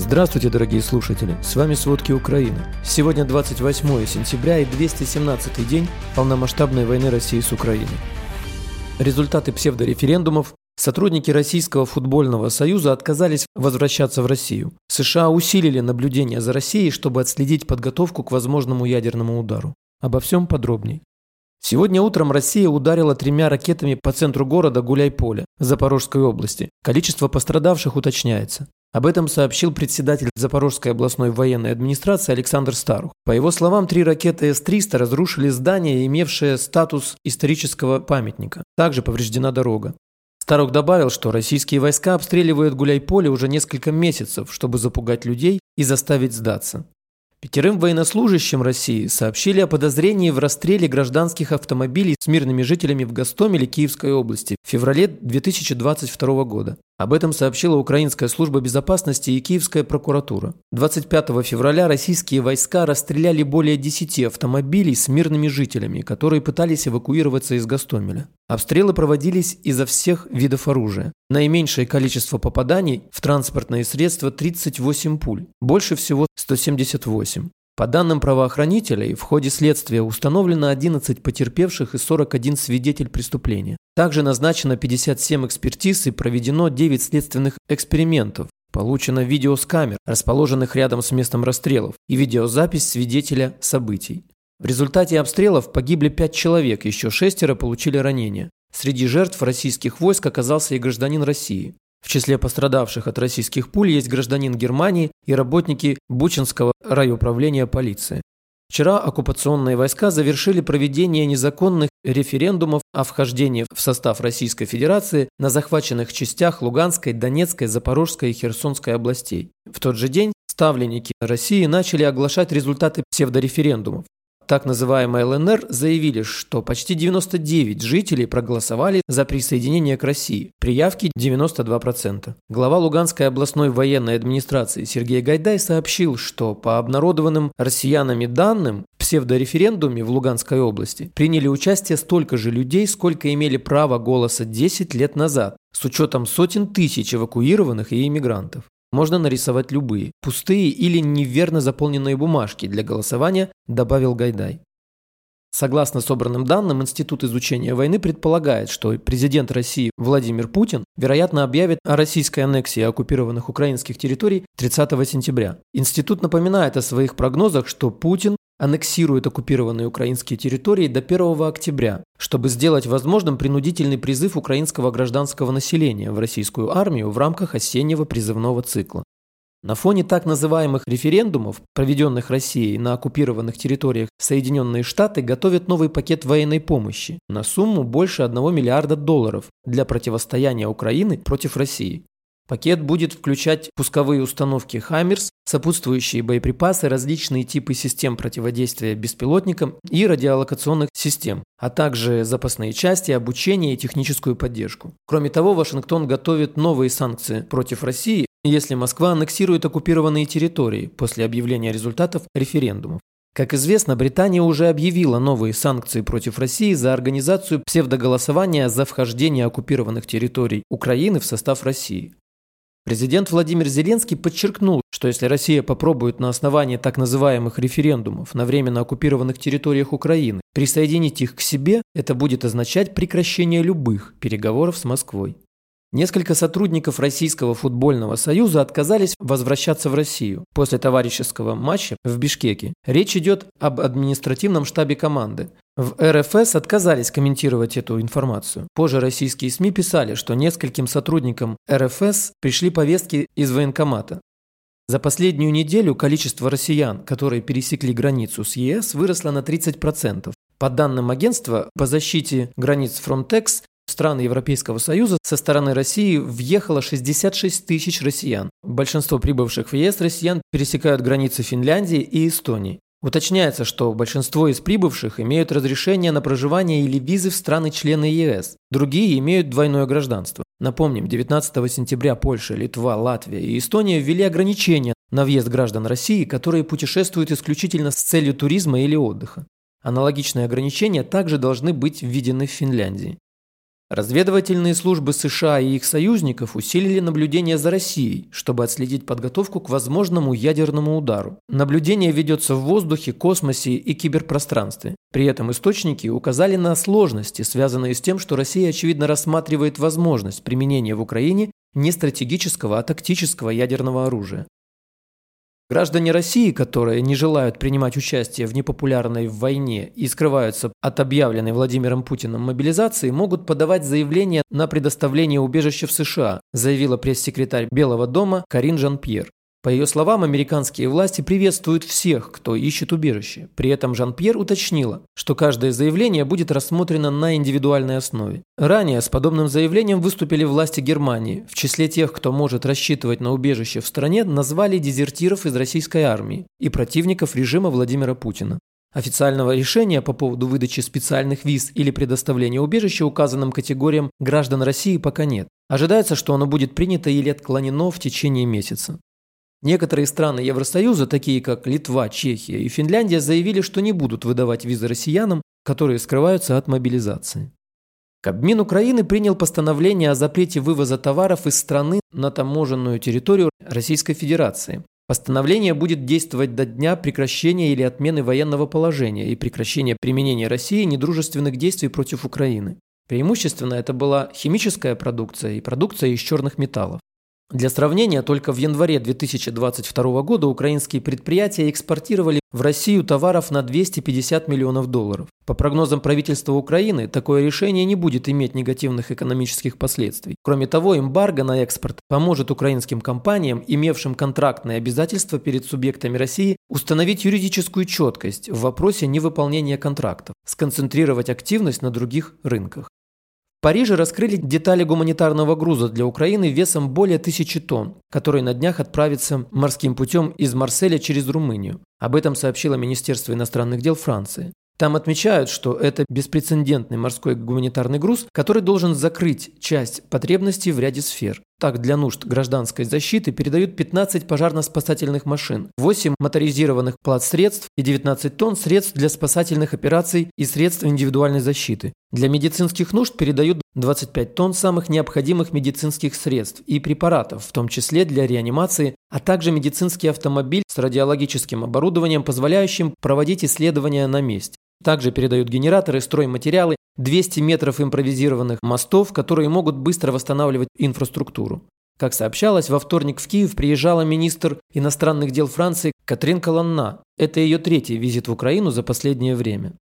Здравствуйте, дорогие слушатели! С вами «Сводки Украины». Сегодня 28 сентября и 217 день полномасштабной войны России с Украиной. Результаты псевдореферендумов. Сотрудники Российского футбольного союза отказались возвращаться в Россию. США усилили наблюдение за Россией, чтобы отследить подготовку к возможному ядерному удару. Обо всем подробней. Сегодня утром Россия ударила тремя ракетами по центру города Гуляйполе, Запорожской области. Количество пострадавших уточняется. Об этом сообщил председатель Запорожской областной военной администрации Александр Старух. По его словам, три ракеты С-300 разрушили здание, имевшее статус исторического памятника. Также повреждена дорога. Старух добавил, что российские войска обстреливают Гуляйполе уже несколько месяцев, чтобы запугать людей и заставить сдаться. Пятерым военнослужащим России сообщили о подозрении в расстреле гражданских автомобилей с мирными жителями в Гостомеле Киевской области в феврале 2022 года. Об этом сообщила Украинская служба безопасности и Киевская прокуратура. 25 февраля российские войска расстреляли более 10 автомобилей с мирными жителями, которые пытались эвакуироваться из Гастомеля. Обстрелы проводились изо всех видов оружия. Наименьшее количество попаданий в транспортные средства 38 пуль, больше всего 178. По данным правоохранителей, в ходе следствия установлено 11 потерпевших и 41 свидетель преступления. Также назначено 57 экспертиз и проведено 9 следственных экспериментов. Получено видео с камер, расположенных рядом с местом расстрелов, и видеозапись свидетеля событий. В результате обстрелов погибли 5 человек, еще шестеро получили ранения. Среди жертв российских войск оказался и гражданин России. В числе пострадавших от российских пуль есть гражданин Германии и работники Бучинского райуправления полиции. Вчера оккупационные войска завершили проведение незаконных референдумов о вхождении в состав Российской Федерации на захваченных частях Луганской, Донецкой, Запорожской и Херсонской областей. В тот же день ставленники России начали оглашать результаты псевдореферендумов так называемой ЛНР заявили, что почти 99 жителей проголосовали за присоединение к России, при явке 92%. Глава Луганской областной военной администрации Сергей Гайдай сообщил, что по обнародованным россиянами данным в псевдореферендуме в Луганской области приняли участие столько же людей, сколько имели право голоса 10 лет назад, с учетом сотен тысяч эвакуированных и иммигрантов. Можно нарисовать любые, пустые или неверно заполненные бумажки для голосования, добавил Гайдай. Согласно собранным данным, Институт изучения войны предполагает, что президент России Владимир Путин, вероятно, объявит о российской аннексии оккупированных украинских территорий 30 сентября. Институт напоминает о своих прогнозах, что Путин аннексирует оккупированные украинские территории до 1 октября, чтобы сделать возможным принудительный призыв украинского гражданского населения в российскую армию в рамках осеннего призывного цикла. На фоне так называемых референдумов, проведенных Россией на оккупированных территориях, Соединенные Штаты готовят новый пакет военной помощи на сумму больше 1 миллиарда долларов для противостояния Украины против России. Пакет будет включать пусковые установки «Хаммерс», сопутствующие боеприпасы, различные типы систем противодействия беспилотникам и радиолокационных систем, а также запасные части, обучение и техническую поддержку. Кроме того, Вашингтон готовит новые санкции против России, если Москва аннексирует оккупированные территории после объявления результатов референдумов. Как известно, Британия уже объявила новые санкции против России за организацию псевдоголосования за вхождение оккупированных территорий Украины в состав России. Президент Владимир Зеленский подчеркнул, что если Россия попробует на основании так называемых референдумов на временно оккупированных территориях Украины присоединить их к себе, это будет означать прекращение любых переговоров с Москвой. Несколько сотрудников Российского футбольного союза отказались возвращаться в Россию после товарищеского матча в Бишкеке. Речь идет об административном штабе команды. В РФС отказались комментировать эту информацию. Позже российские СМИ писали, что нескольким сотрудникам РФС пришли повестки из военкомата. За последнюю неделю количество россиян, которые пересекли границу с ЕС, выросло на 30%. По данным агентства по защите границ Frontex, в страны Европейского Союза со стороны России въехало 66 тысяч россиян. Большинство прибывших в ЕС россиян пересекают границы Финляндии и Эстонии. Уточняется, что большинство из прибывших имеют разрешение на проживание или визы в страны-члены ЕС. Другие имеют двойное гражданство. Напомним, 19 сентября Польша, Литва, Латвия и Эстония ввели ограничения на въезд граждан России, которые путешествуют исключительно с целью туризма или отдыха. Аналогичные ограничения также должны быть введены в Финляндии. Разведывательные службы США и их союзников усилили наблюдение за Россией, чтобы отследить подготовку к возможному ядерному удару. Наблюдение ведется в воздухе, космосе и киберпространстве. При этом источники указали на сложности, связанные с тем, что Россия очевидно рассматривает возможность применения в Украине не стратегического, а тактического ядерного оружия. Граждане России, которые не желают принимать участие в непопулярной войне и скрываются от объявленной Владимиром Путиным мобилизации, могут подавать заявление на предоставление убежища в США, заявила пресс-секретарь Белого дома Карин Жан-Пьер. По ее словам, американские власти приветствуют всех, кто ищет убежище. При этом Жан-Пьер уточнила, что каждое заявление будет рассмотрено на индивидуальной основе. Ранее с подобным заявлением выступили власти Германии. В числе тех, кто может рассчитывать на убежище в стране, назвали дезертиров из российской армии и противников режима Владимира Путина. Официального решения по поводу выдачи специальных виз или предоставления убежища указанным категориям граждан России пока нет. Ожидается, что оно будет принято или отклонено в течение месяца. Некоторые страны Евросоюза, такие как Литва, Чехия и Финляндия, заявили, что не будут выдавать визы россиянам, которые скрываются от мобилизации. Кабмин Украины принял постановление о запрете вывоза товаров из страны на таможенную территорию Российской Федерации. Постановление будет действовать до дня прекращения или отмены военного положения и прекращения применения России недружественных действий против Украины. Преимущественно это была химическая продукция и продукция из черных металлов. Для сравнения, только в январе 2022 года украинские предприятия экспортировали в Россию товаров на 250 миллионов долларов. По прогнозам правительства Украины, такое решение не будет иметь негативных экономических последствий. Кроме того, эмбарго на экспорт поможет украинским компаниям, имевшим контрактные обязательства перед субъектами России, установить юридическую четкость в вопросе невыполнения контрактов, сконцентрировать активность на других рынках. Париже раскрыли детали гуманитарного груза для Украины весом более тысячи тонн, который на днях отправится морским путем из Марселя через Румынию. Об этом сообщило Министерство иностранных дел Франции. Там отмечают, что это беспрецедентный морской гуманитарный груз, который должен закрыть часть потребностей в ряде сфер. Так, для нужд гражданской защиты передают 15 пожарно-спасательных машин, 8 моторизированных плацсредств и 19 тонн средств для спасательных операций и средств индивидуальной защиты. Для медицинских нужд передают 25 тонн самых необходимых медицинских средств и препаратов, в том числе для реанимации, а также медицинский автомобиль с радиологическим оборудованием, позволяющим проводить исследования на месте. Также передают генераторы, стройматериалы, 200 метров импровизированных мостов, которые могут быстро восстанавливать инфраструктуру. Как сообщалось, во вторник в Киев приезжала министр иностранных дел Франции Катрин Колонна. Это ее третий визит в Украину за последнее время.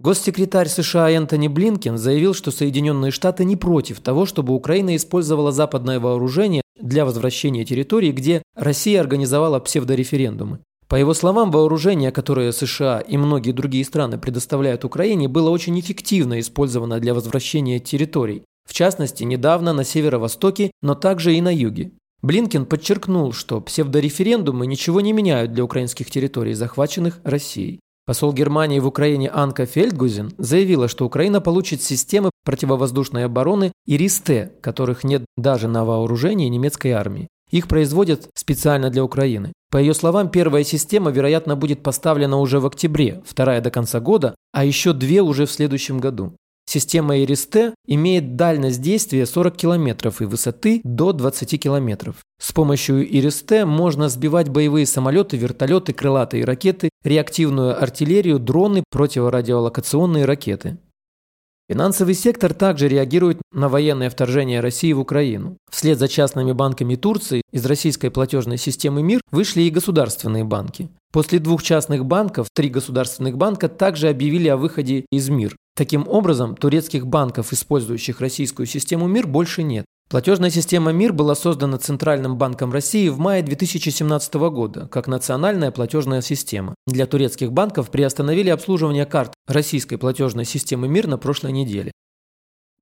Госсекретарь США Энтони Блинкен заявил, что Соединенные Штаты не против того, чтобы Украина использовала западное вооружение для возвращения территорий, где Россия организовала псевдореферендумы. По его словам, вооружение, которое США и многие другие страны предоставляют Украине, было очень эффективно использовано для возвращения территорий, в частности, недавно на северо-востоке, но также и на юге. Блинкен подчеркнул, что псевдореферендумы ничего не меняют для украинских территорий, захваченных Россией. Посол Германии в Украине Анка Фельдгузен заявила, что Украина получит системы противовоздушной обороны ИРИС-Т, которых нет даже на вооружении немецкой армии. Их производят специально для Украины. По ее словам, первая система, вероятно, будет поставлена уже в октябре, вторая до конца года, а еще две уже в следующем году. Система ИРИС-Т имеет дальность действия 40 км и высоты до 20 км. С помощью ИРИС-Т можно сбивать боевые самолеты, вертолеты, крылатые ракеты, реактивную артиллерию, дроны, противорадиолокационные ракеты. Финансовый сектор также реагирует на военное вторжение России в Украину. Вслед за частными банками Турции из российской платежной системы МИР вышли и государственные банки. После двух частных банков три государственных банка также объявили о выходе из МИР. Таким образом, турецких банков, использующих российскую систему МИР, больше нет. Платежная система МИР была создана Центральным банком России в мае 2017 года как национальная платежная система. Для турецких банков приостановили обслуживание карт российской платежной системы МИР на прошлой неделе.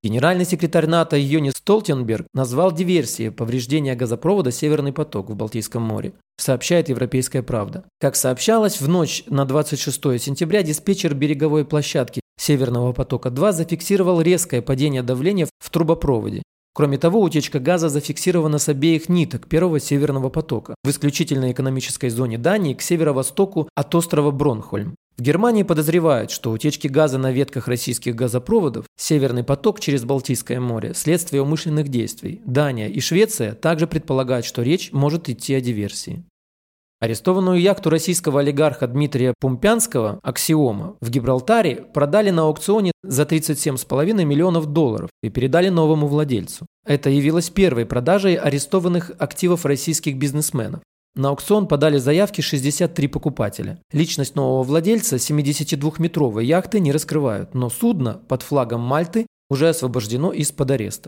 Генеральный секретарь НАТО Юнис Столтенберг назвал диверсией повреждения газопровода «Северный поток» в Балтийском море, сообщает «Европейская правда». Как сообщалось, в ночь на 26 сентября диспетчер береговой площадки «Северного потока-2» зафиксировал резкое падение давления в трубопроводе. Кроме того, утечка газа зафиксирована с обеих ниток первого северного потока в исключительной экономической зоне Дании к северо-востоку от острова Бронхольм. В Германии подозревают, что утечки газа на ветках российских газопроводов «Северный поток» через Балтийское море – следствие умышленных действий. Дания и Швеция также предполагают, что речь может идти о диверсии. Арестованную яхту российского олигарха Дмитрия Пумпянского «Аксиома» в Гибралтаре продали на аукционе за 37,5 миллионов долларов и передали новому владельцу. Это явилось первой продажей арестованных активов российских бизнесменов. На аукцион подали заявки 63 покупателя. Личность нового владельца 72-метровой яхты не раскрывают, но судно под флагом Мальты уже освобождено из-под ареста.